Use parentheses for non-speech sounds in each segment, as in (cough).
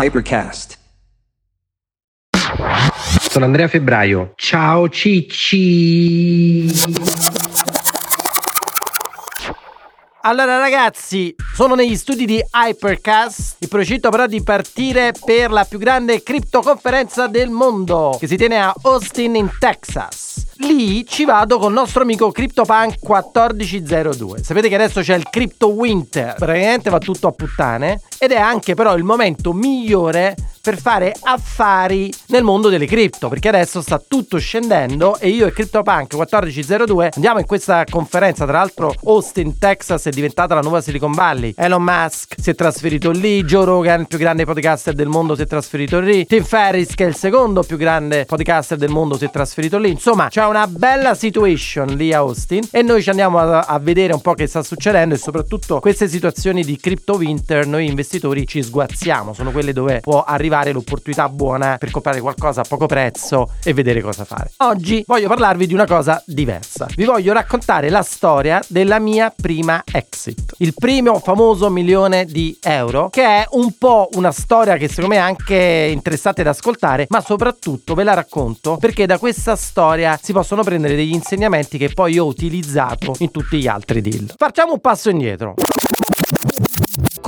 Hypercast. Sono Andrea Febbraio. Ciao Cicci. Allora ragazzi, sono negli studi di Hypercast, in procinto però di partire per la più grande criptoconferenza del mondo, che si tiene a Austin in Texas. Lì ci vado con il nostro amico CryptoPunk 1402. Sapete che adesso c'è il Crypto Winter, praticamente va tutto a puttane ed è anche però il momento migliore per fare affari nel mondo delle cripto, perché adesso sta tutto scendendo e io e CryptoPunk 1402 andiamo in questa conferenza, tra l'altro Austin, Texas è diventata la nuova Silicon Valley. Elon Musk si è trasferito lì, Joe Rogan, il più grande podcaster del mondo, si è trasferito lì, Tim Ferriss che è il secondo più grande podcaster del mondo si è trasferito lì. Insomma, c'è una bella situation lì a Austin e noi ci andiamo a, a vedere un po' che sta succedendo e soprattutto queste situazioni di crypto winter noi investitori ci sguazziamo, sono quelle dove può arrivare l'opportunità buona per comprare qualcosa a poco prezzo e vedere cosa fare. Oggi voglio parlarvi di una cosa diversa. Vi voglio raccontare la storia della mia prima exit. Il primo famoso milione di euro, che è un po' una storia che secondo me è anche interessante da ascoltare, ma soprattutto ve la racconto perché da questa storia si possono prendere degli insegnamenti che poi ho utilizzato in tutti gli altri deal. Facciamo un passo indietro.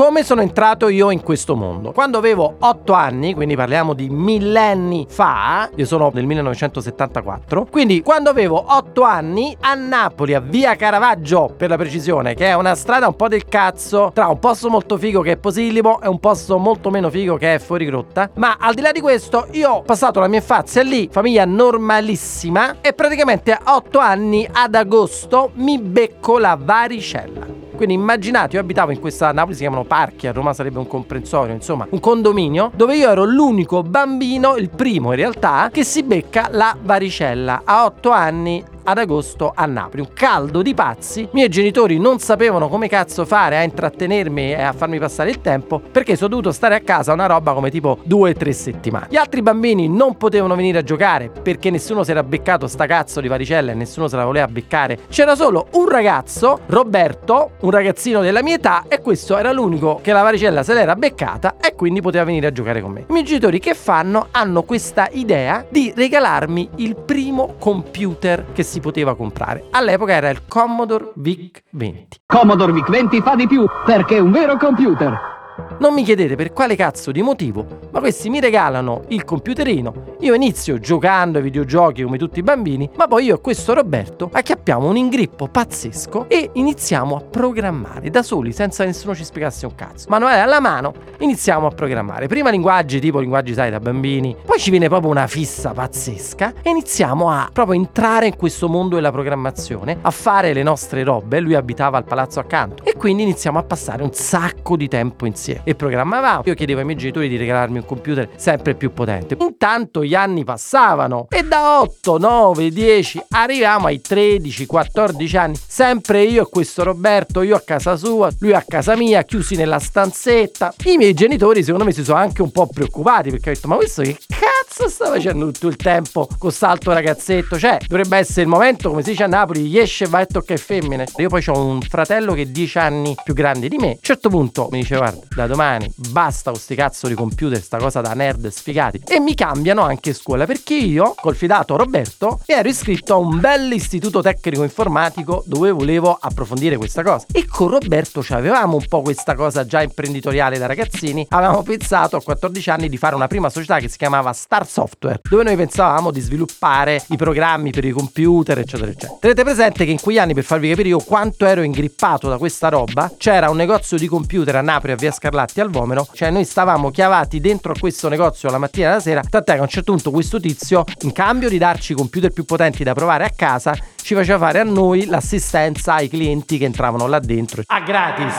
Come sono entrato io in questo mondo? Quando avevo 8 anni, quindi parliamo di millenni fa, io sono del 1974, quindi quando avevo 8 anni a Napoli, a via Caravaggio per la precisione, che è una strada un po' del cazzo, tra un posto molto figo che è Posillipo e un posto molto meno figo che è Fuori Grotta, ma al di là di questo io ho passato la mia infanzia lì, famiglia normalissima, e praticamente a 8 anni ad agosto mi becco la varicella. Quindi immaginate, io abitavo in questa Napoli, si chiamano parchi, a Roma sarebbe un comprensorio, insomma, un condominio dove io ero l'unico bambino, il primo in realtà, che si becca la varicella. A 8 anni ad agosto a Napoli. Un caldo di pazzi. I miei genitori non sapevano come cazzo fare a intrattenermi e a farmi passare il tempo perché sono dovuto stare a casa una roba come tipo 2-3 settimane. Gli altri bambini non potevano venire a giocare perché nessuno si era beccato sta cazzo di varicella e nessuno se la voleva beccare. C'era solo un ragazzo, Roberto, un ragazzino della mia età e questo era l'unico che la varicella se l'era beccata e quindi poteva venire a giocare con me. I miei genitori che fanno? Hanno questa idea di regalarmi il primo computer che si poteva comprare. All'epoca era il Commodore VIC 20. Commodore VIC 20 fa di più perché è un vero computer. Non mi chiedete per quale cazzo di motivo, ma questi mi regalano il computerino. Io inizio giocando ai videogiochi come tutti i bambini, ma poi io e questo Roberto acchiappiamo un ingrippo pazzesco e iniziamo a programmare da soli, senza che nessuno ci spiegasse un cazzo. Manuale alla mano, iniziamo a programmare. Prima linguaggi tipo linguaggi sai da bambini, poi ci viene proprio una fissa pazzesca e iniziamo a proprio entrare in questo mondo della programmazione, a fare le nostre robe. Lui abitava al palazzo accanto e quindi iniziamo a passare un sacco di tempo insieme e programmavamo. Io chiedevo ai miei genitori di regalarmi un computer sempre più potente. Intanto gli anni passavano e da 8, 9, 10 arriviamo ai 13, 14 anni. Sempre io e questo Roberto, io a casa sua, lui a casa mia, chiusi nella stanzetta. I miei genitori secondo me si sono anche un po' preoccupati perché ho detto ma questo che cazzo sta facendo tutto il tempo con quest'altro ragazzetto? Cioè dovrebbe essere il momento, come si dice a Napoli, gli esce e va a toccare femmine. Io poi ho un fratello che è 10 anni più grande di me. A un certo punto mi dice guarda da domani basta con sti cazzo di computer, sta cosa da nerd sfigati. E mi cambiano anche scuola perché io, col fidato Roberto, ero iscritto a un bel istituto tecnico informatico dove volevo approfondire questa cosa. E con Roberto avevamo un po' questa cosa già imprenditoriale da ragazzini. Avevamo pensato a 14 anni di fare una prima società che si chiamava Star Software, dove noi pensavamo di sviluppare i programmi per i computer, eccetera, eccetera. Tenete presente che in quegli anni, per farvi capire io quanto ero ingrippato da questa roba, c'era un negozio di computer a Napoli a via Scarlatti al Vomero, cioè noi stavamo chiavati dentro a questo negozio la mattina e la sera, tant'è che a un certo punto questo tizio, in cambio di darci computer più potenti da provare a casa, ci faceva fare a noi l'assistenza ai clienti che entravano là dentro. A gratis!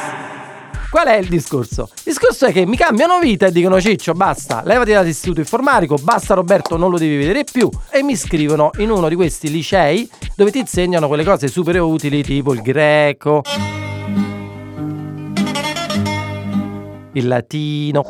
Qual è il discorso? Il discorso è che mi cambiano vita e dicono Ciccio basta, levati dall'istituto informatico, basta Roberto non lo devi vedere più e mi scrivono in uno di questi licei dove ti insegnano quelle cose super utili tipo il greco, il latino.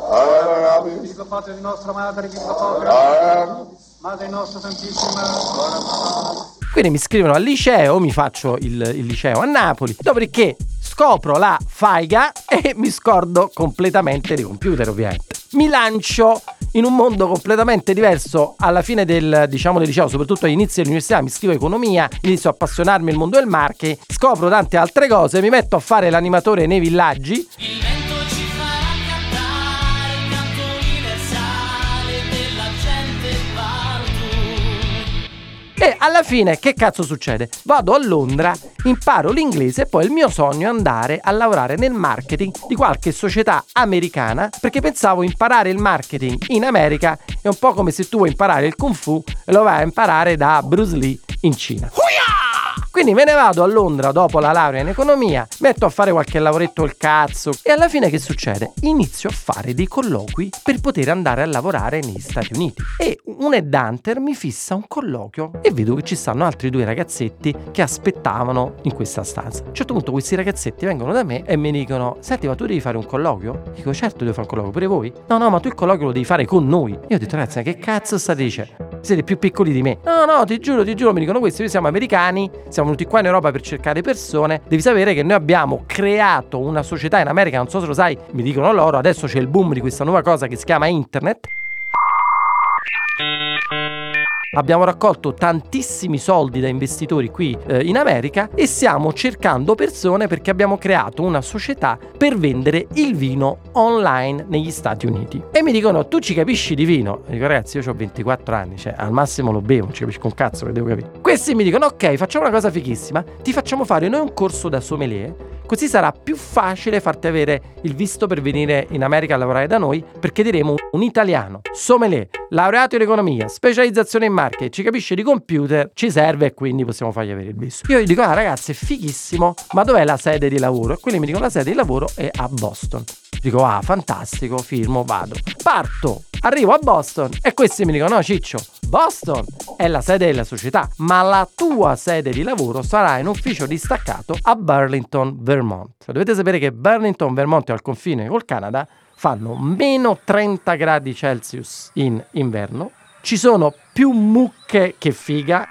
Quindi mi scrivono al liceo, mi faccio il, il liceo a Napoli, dopodiché scopro la faiga e mi scordo completamente di computer ovviamente. mi lancio in un mondo completamente diverso alla fine del, diciamo, del liceo, soprattutto all'inizio dell'università, mi scrivo economia, inizio a appassionarmi al mondo del marketing, scopro tante altre cose, mi metto a fare l'animatore nei villaggi. E alla fine che cazzo succede? Vado a Londra, imparo l'inglese e poi il mio sogno è andare a lavorare nel marketing di qualche società americana perché pensavo imparare il marketing in America è un po' come se tu vuoi imparare il kung fu e lo vai a imparare da Bruce Lee in Cina. Quindi me ne vado a Londra dopo la laurea in economia, metto a fare qualche lavoretto il cazzo e alla fine che succede? Inizio a fare dei colloqui per poter andare a lavorare negli Stati Uniti. E un headhunter mi fissa un colloquio e vedo che ci stanno altri due ragazzetti che aspettavano in questa stanza. A un certo punto questi ragazzetti vengono da me e mi dicono "Senti, ma tu devi fare un colloquio?" Dico "Certo, devo fare un colloquio pure voi?" "No, no, ma tu il colloquio lo devi fare con noi." Io ho detto "Ragazzi, che cazzo state dicendo? Siete più piccoli di me." "No, no, ti giuro, ti giuro", mi dicono questi, noi siamo americani, siamo venuti qua in Europa per cercare persone. Devi sapere che noi abbiamo creato una società in America, non so se lo sai, mi dicono loro, adesso c'è il boom di questa nuova cosa che si chiama internet. Abbiamo raccolto tantissimi soldi da investitori qui eh, in America e stiamo cercando persone perché abbiamo creato una società per vendere il vino online negli Stati Uniti. E mi dicono, tu ci capisci di vino? E dico, ragazzi, io ho 24 anni, cioè al massimo lo bevo, non ci capisco un cazzo che devo capire. Questi mi dicono, ok, facciamo una cosa fighissima, ti facciamo fare noi un corso da sommelier Così sarà più facile farti avere il visto per venire in America a lavorare da noi perché diremo un italiano, sommelier, laureato in economia, specializzazione in marketing, ci capisce di computer, ci serve e quindi possiamo fargli avere il visto. Io gli dico, ah ragazzi, è fighissimo, ma dov'è la sede di lavoro? E quelli mi dicono la sede di lavoro è a Boston. Dico, ah, fantastico, firmo, vado. Parto, arrivo a Boston e questi mi dicono, no Ciccio, Boston è la sede della società, ma la tua sede di lavoro sarà in ufficio distaccato a Burlington, Vermont. Dovete sapere che Burlington, Vermont è al confine col Canada, fanno meno 30 gradi Celsius in inverno, ci sono più mucche che figa.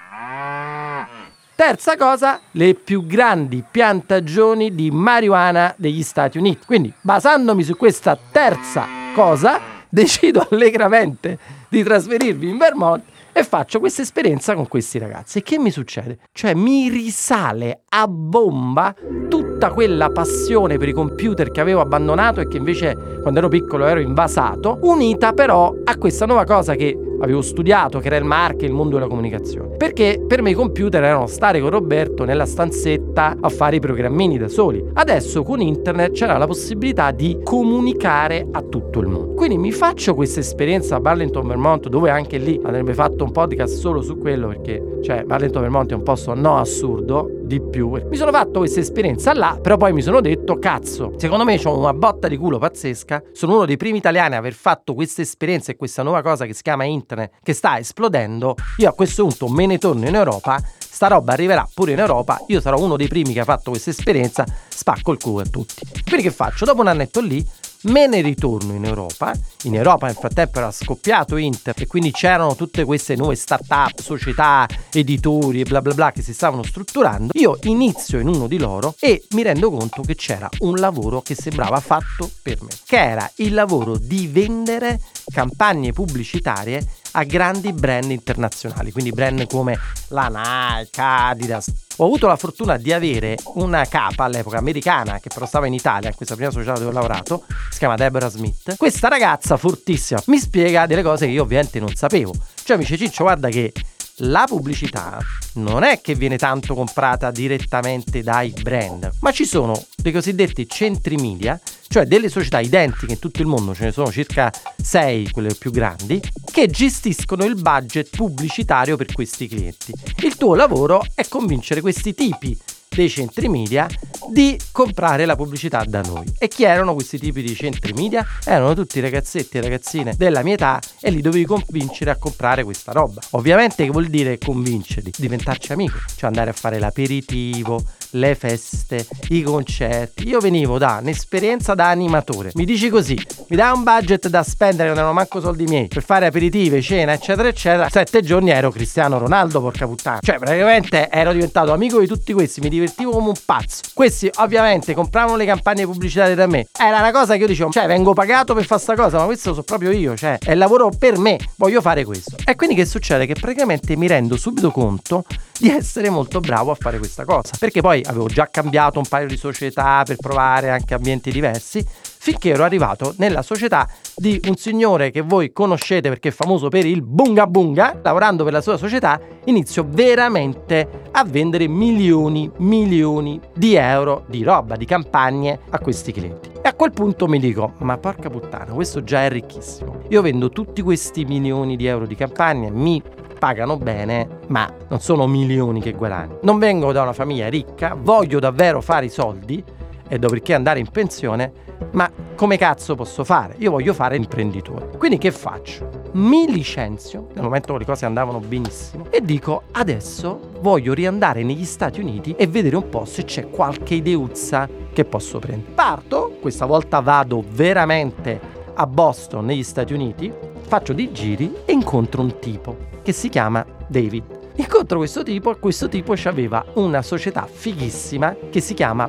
Terza cosa, le più grandi piantagioni di marijuana degli Stati Uniti. Quindi, basandomi su questa terza cosa, decido (laughs) allegramente di trasferirvi in Vermont e faccio questa esperienza con questi ragazzi. E che mi succede? Cioè mi risale a bomba tutta quella passione per i computer che avevo abbandonato e che invece quando ero piccolo ero invasato, unita però a questa nuova cosa che avevo studiato, che era il marketing, il mondo della comunicazione. Perché per me i computer erano stare con Roberto nella stanzetta a fare i programmini da soli. Adesso con internet c'era la possibilità di comunicare a tutto il mondo. Quindi mi faccio questa esperienza a Burlington, Vermont, dove anche lì andrebbe fatto un podcast solo su quello, perché cioè Burlington, Vermont è un posto no assurdo di più. Mi sono fatto questa esperienza là, però poi mi sono detto, cazzo, secondo me ho una botta di culo pazzesca. Sono uno dei primi italiani a aver fatto questa esperienza e questa nuova cosa che si chiama internet che sta esplodendo. Io a questo punto me ne torno in Europa. Sta roba arriverà pure in Europa. Io sarò uno dei primi che ha fatto questa esperienza. Spacco il culo a tutti. Quindi che faccio? Dopo un annetto lì me ne ritorno in Europa. In Europa nel frattempo era scoppiato Inter e quindi c'erano tutte queste nuove start-up, società, editori e bla bla bla che si stavano strutturando. Io inizio in uno di loro e mi rendo conto che c'era un lavoro che sembrava fatto per me, che era il lavoro di vendere campagne pubblicitarie a grandi brand internazionali, quindi brand come la Nike, Adidas. Ho avuto la fortuna di avere una capa all'epoca americana che però stava in Italia, in questa prima società dove ho lavorato, si chiama Deborah Smith. Questa ragazza fortissima mi spiega delle cose che io ovviamente non sapevo. Cioè mi dice Ciccio guarda che la pubblicità non è che viene tanto comprata direttamente dai brand, ma ci sono dei cosiddetti centri media, cioè delle società identiche in tutto il mondo, ce ne sono circa 6, quelle più grandi, che gestiscono il budget pubblicitario per questi clienti. Il tuo lavoro è convincere questi tipi dei centri media di comprare la pubblicità da noi. E chi erano questi tipi di centri media? Erano tutti ragazzetti e ragazzine della mia età e li dovevi convincere a comprare questa roba. Ovviamente che vuol dire convincerli? Diventarci amico, cioè andare a fare l'aperitivo, le feste, i concerti. Io venivo da un'esperienza da animatore. Mi dici così, mi dai un budget da spendere, non erano manco soldi miei, per fare aperitive, cena, eccetera, eccetera. Sette giorni ero Cristiano Ronaldo, porca puttana. Cioè, praticamente ero diventato amico di tutti questi, mi divertivo come un pazzo. Questi, ovviamente, compravano le campagne pubblicitarie da me. Era una cosa che io dicevo, cioè, vengo pagato per fare sta cosa, ma questo sono proprio io, cioè, è lavoro per me, voglio fare questo. E quindi che succede? Che praticamente mi rendo subito conto di essere molto bravo a fare questa cosa. Perché poi avevo già cambiato un paio di società per provare anche ambienti diversi, finché ero arrivato nella società di un signore che voi conoscete perché è famoso per il bunga bunga. Lavorando per la sua società, inizio veramente a vendere milioni, milioni di euro di roba, di campagne a questi clienti. E a quel punto mi dico, ma porca puttana, questo già è ricchissimo. Io vendo tutti questi milioni di euro di campagne, mi pagano bene, ma non sono milioni che guadagno. Non vengo da una famiglia ricca, voglio davvero fare i soldi e dopodiché andare in pensione, ma come cazzo posso fare? Io voglio fare imprenditore. Quindi che faccio? Mi licenzio, nel momento le cose andavano benissimo, e dico adesso voglio riandare negli Stati Uniti e vedere un po' se c'è qualche ideuzza che posso prendere. Parto, questa volta vado veramente a Boston, negli Stati Uniti, faccio dei giri e incontro un tipo che si chiama David. Incontro questo tipo questo tipo aveva una società fighissima che si chiama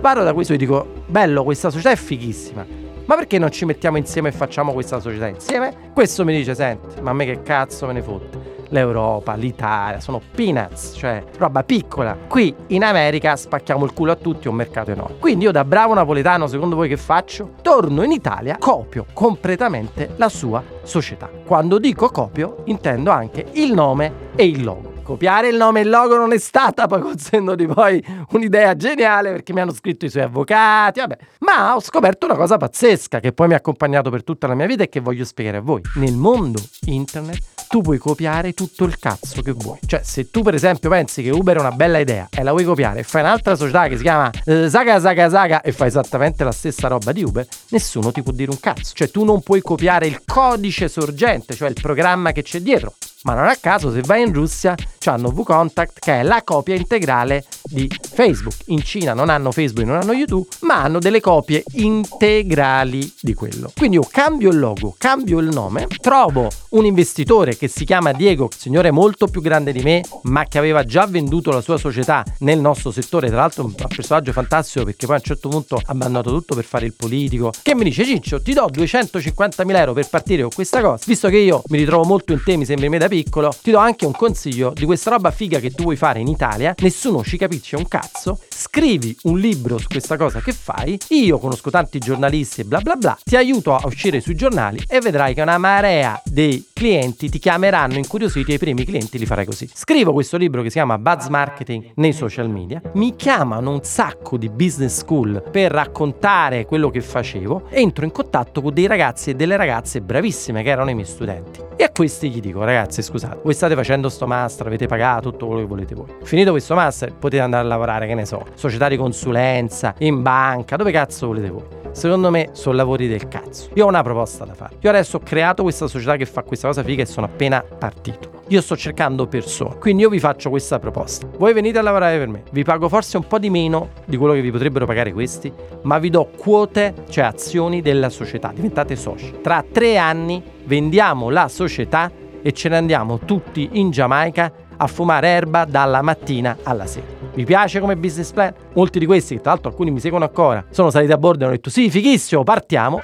Parlo da questo e dico, bello, questa società è fighissima. Ma perché non ci mettiamo insieme e facciamo questa società insieme? Questo mi dice, senti, ma a me che cazzo me ne fotte? L'Europa, l'Italia, sono peanuts, cioè roba piccola. Qui in America spacchiamo il culo a tutti, è un mercato enorme. Quindi io da bravo napoletano, secondo voi che faccio? Torno in Italia, copio completamente la sua società. Quando dico copio, intendo anche il nome e il logo. Copiare il nome e il logo non è stata poi col senno di poi un'idea geniale perché mi hanno scritto i suoi avvocati, vabbè. Ma ho scoperto una cosa pazzesca che poi mi ha accompagnato per tutta la mia vita e che voglio spiegare a voi. Nel mondo internet tu puoi copiare tutto il cazzo che vuoi. Cioè, se tu per esempio pensi che Uber è una bella idea e la vuoi copiare fai un'altra società che si chiama eh, Saga Saga Saga e fai esattamente la stessa roba di Uber, nessuno ti può dire un cazzo. Cioè, tu non puoi copiare il codice sorgente, cioè il programma che c'è dietro. Ma non a caso, se vai in Russia, hanno VKontakte, che è la copia integrale di Facebook. In Cina non hanno Facebook, non hanno YouTube, ma hanno delle copie integrali di quello. Quindi io cambio il logo, cambio il nome, trovo un investitore che si chiama Diego, signore molto più grande di me, ma che aveva già venduto la sua società nel nostro settore. Tra l'altro, un personaggio fantastico perché poi a un certo punto ha abbandonato tutto per fare il politico. Che mi dice: Ciccio, ti do 250.000 euro per partire con questa cosa. Visto che io mi ritrovo molto in te, mi sembri me da piccolo, ti do anche un consiglio di questa roba figa che tu vuoi fare in Italia. Nessuno ci capisce un cazzo. Scrivi un libro su questa cosa che fai. Io conosco tanti giornalisti e bla bla bla. Ti aiuto a uscire sui giornali e vedrai che una marea dei clienti ti chiameranno incuriositi e i primi clienti li farai così. Scrivo questo libro che si chiama Buzz Marketing nei social media. Mi chiamano un sacco di business school per raccontare quello che facevo. Entro in contatto con dei ragazzi e delle ragazze bravissime che erano i miei studenti. E a questi gli dico, ragazzi, scusate, voi state facendo sto master, avete pagato tutto quello che volete voi. Finito questo master, potete andare a lavorare, che ne so, società di consulenza, in banca, dove cazzo volete voi. Secondo me sono lavori del cazzo. Io ho una proposta da fare. Io adesso ho creato questa società che fa questa cosa figa e sono appena partito. Io sto cercando persone, quindi io vi faccio questa proposta. Voi venite a lavorare per me, vi pago forse un po' di meno di quello che vi potrebbero pagare questi, ma vi do quote, cioè azioni della società, diventate soci. Tra tre anni vendiamo la società e ce ne andiamo tutti in Giamaica a fumare erba dalla mattina alla sera. Vi piace come business plan? Molti di questi, che tra l'altro alcuni mi seguono ancora, sono saliti a bordo e hanno detto sì, fighissimo, partiamo.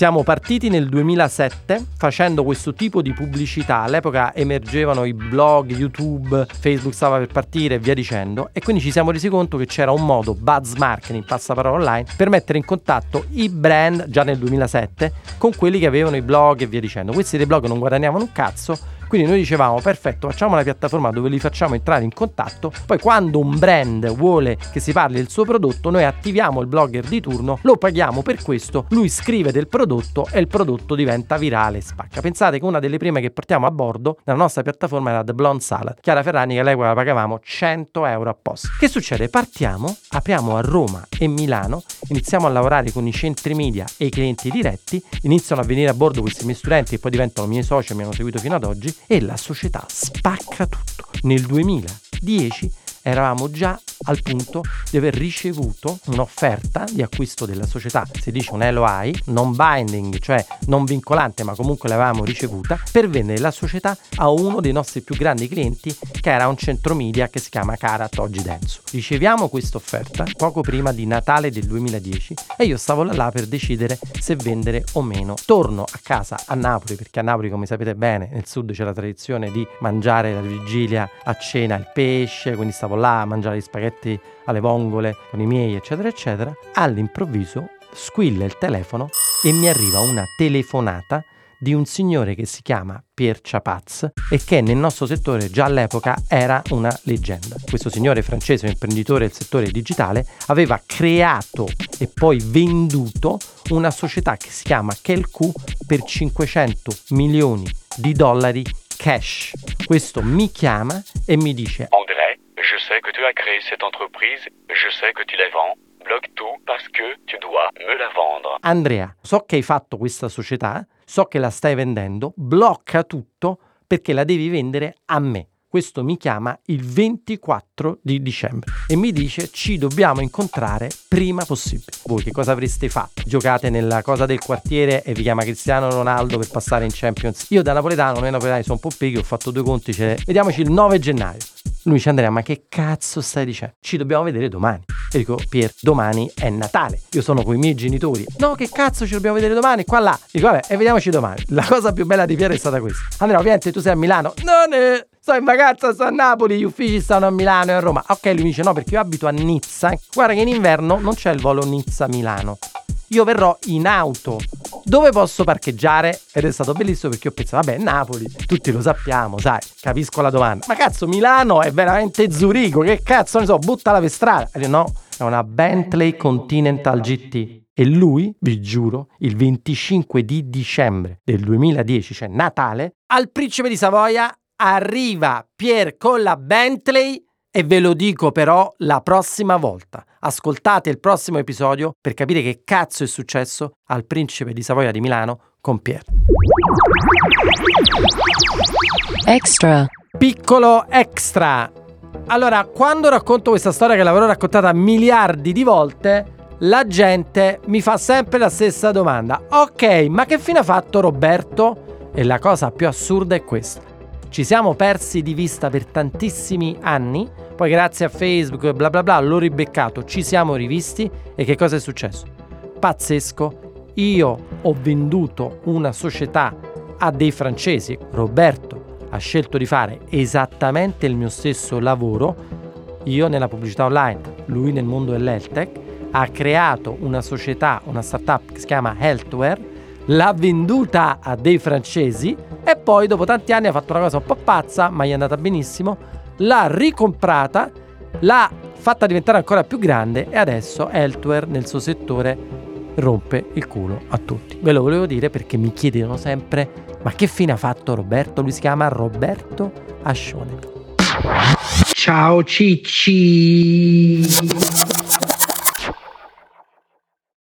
Siamo partiti nel 2007 facendo questo tipo di pubblicità. All'epoca emergevano i blog, YouTube, Facebook stava per partire e via dicendo. E quindi ci siamo resi conto che c'era un modo, buzz marketing, passaparola online, per mettere in contatto i brand già nel 2007 con quelli che avevano i blog e via dicendo. Questi dei blog non guadagnavano un cazzo, quindi noi dicevamo perfetto, facciamo una piattaforma dove li facciamo entrare in contatto, poi quando un brand vuole che si parli del suo prodotto, noi attiviamo il blogger di turno, lo paghiamo per questo, lui scrive del prodotto e il prodotto diventa virale spacca. Pensate che una delle prime che portiamo a bordo nella nostra piattaforma era The Blonde Salad. Chiara Ferrani che all'epoca la pagavamo 100 euro a posto. Che succede? Partiamo, apriamo a Roma e Milano, iniziamo a lavorare con i centri media e i clienti diretti, iniziano a venire a bordo questi miei studenti e poi diventano miei soci e mi hanno seguito fino ad oggi e la società spacca tutto. Nel 2010 eravamo già al punto di aver ricevuto un'offerta di acquisto della società, si dice un LOI, non binding, cioè non vincolante, ma comunque l'avevamo ricevuta, per vendere la società a uno dei nostri più grandi clienti, che era un centro media che si chiama Carat Oggi Denso. Riceviamo questa offerta poco prima di Natale del 2010 e io stavo là, per decidere se vendere o meno. Torno a casa a Napoli, perché a Napoli, come sapete bene, nel sud c'è la tradizione di mangiare la vigilia a cena il pesce, quindi stavo là a mangiare gli spaghetti alle vongole con i miei, eccetera, eccetera. All'improvviso squilla il telefono e mi arriva una telefonata di un signore che si chiama Pier Chapaz e che nel nostro settore già all'epoca era una leggenda. Questo signore francese, un imprenditore del settore digitale, aveva creato e poi venduto una società che si chiama Kelku per 500 milioni di dollari cash. Questo mi chiama e mi dice André, je sais que tu as créé cette entreprise, je sais que tu la vends. Tout parce que tu dois me la vendre. Andrea, so che hai fatto questa società, so che la stai vendendo, blocca tutto perché la devi vendere a me. Questo mi chiama il 24 di dicembre e mi dice ci dobbiamo incontrare prima possibile. Voi che cosa avreste fatto? Giocate nella cosa del quartiere e vi chiama Cristiano Ronaldo per passare in Champions. Io da napoletano, noi napoletani sono un po' pigri, ho fatto due conti, cioè, vediamoci il 9 gennaio. Lui dice Andrea, ma che cazzo stai dicendo? Ci dobbiamo vedere domani. E dico, Pier, domani è Natale. Io sono con i miei genitori. No, che cazzo ci dobbiamo vedere domani? Qua là. Dico, vabbè, e vediamoci domani. La cosa più bella di Pier è stata questa. Andrea, ovviamente tu sei a Milano. Non è. Sto in vacanza, sto a Napoli, gli uffici stanno a Milano e a Roma. Ok, lui dice no, perché io abito a Nizza. Guarda che in inverno non c'è il volo Nizza-Milano. Io verrò in auto. Dove posso parcheggiare? Ed è stato bellissimo perché ho pensato, vabbè, Napoli, tutti lo sappiamo, sai, capisco la domanda. Ma cazzo, Milano è veramente Zurigo, che cazzo ne so, buttala per strada. E io, no, è una Bentley Continental GT. E lui, vi giuro, il 25 di dicembre del 2010, cioè Natale, al Principe di Savoia arriva Pier con la Bentley e ve lo dico però la prossima volta. Ascoltate il prossimo episodio per capire che cazzo è successo al Principe di Savoia di Milano con Pier. Extra. Piccolo extra. Allora, quando racconto questa storia che l'avrò raccontata miliardi di volte, la gente mi fa sempre la stessa domanda. Ok, ma che fine ha fatto Roberto? E la cosa più assurda è questa. Ci siamo persi di vista per tantissimi anni, poi grazie a Facebook e bla bla bla l'ho ribeccato, ci siamo rivisti e che cosa è successo? Pazzesco, io ho venduto una società a dei francesi, Roberto ha scelto di fare esattamente il mio stesso lavoro, io nella pubblicità online, lui nel mondo dell'health ha creato una società, una startup che si chiama Healthware, l'ha venduta a dei francesi e poi dopo tanti anni ha fatto una cosa un po' pazza, ma gli è andata benissimo, l'ha ricomprata, l'ha fatta diventare ancora più grande e adesso Healthware nel suo settore rompe il culo a tutti. Ve lo volevo dire perché mi chiedono sempre ma che fine ha fatto Roberto? Lui si chiama Roberto Ascione. Ciao Cicci.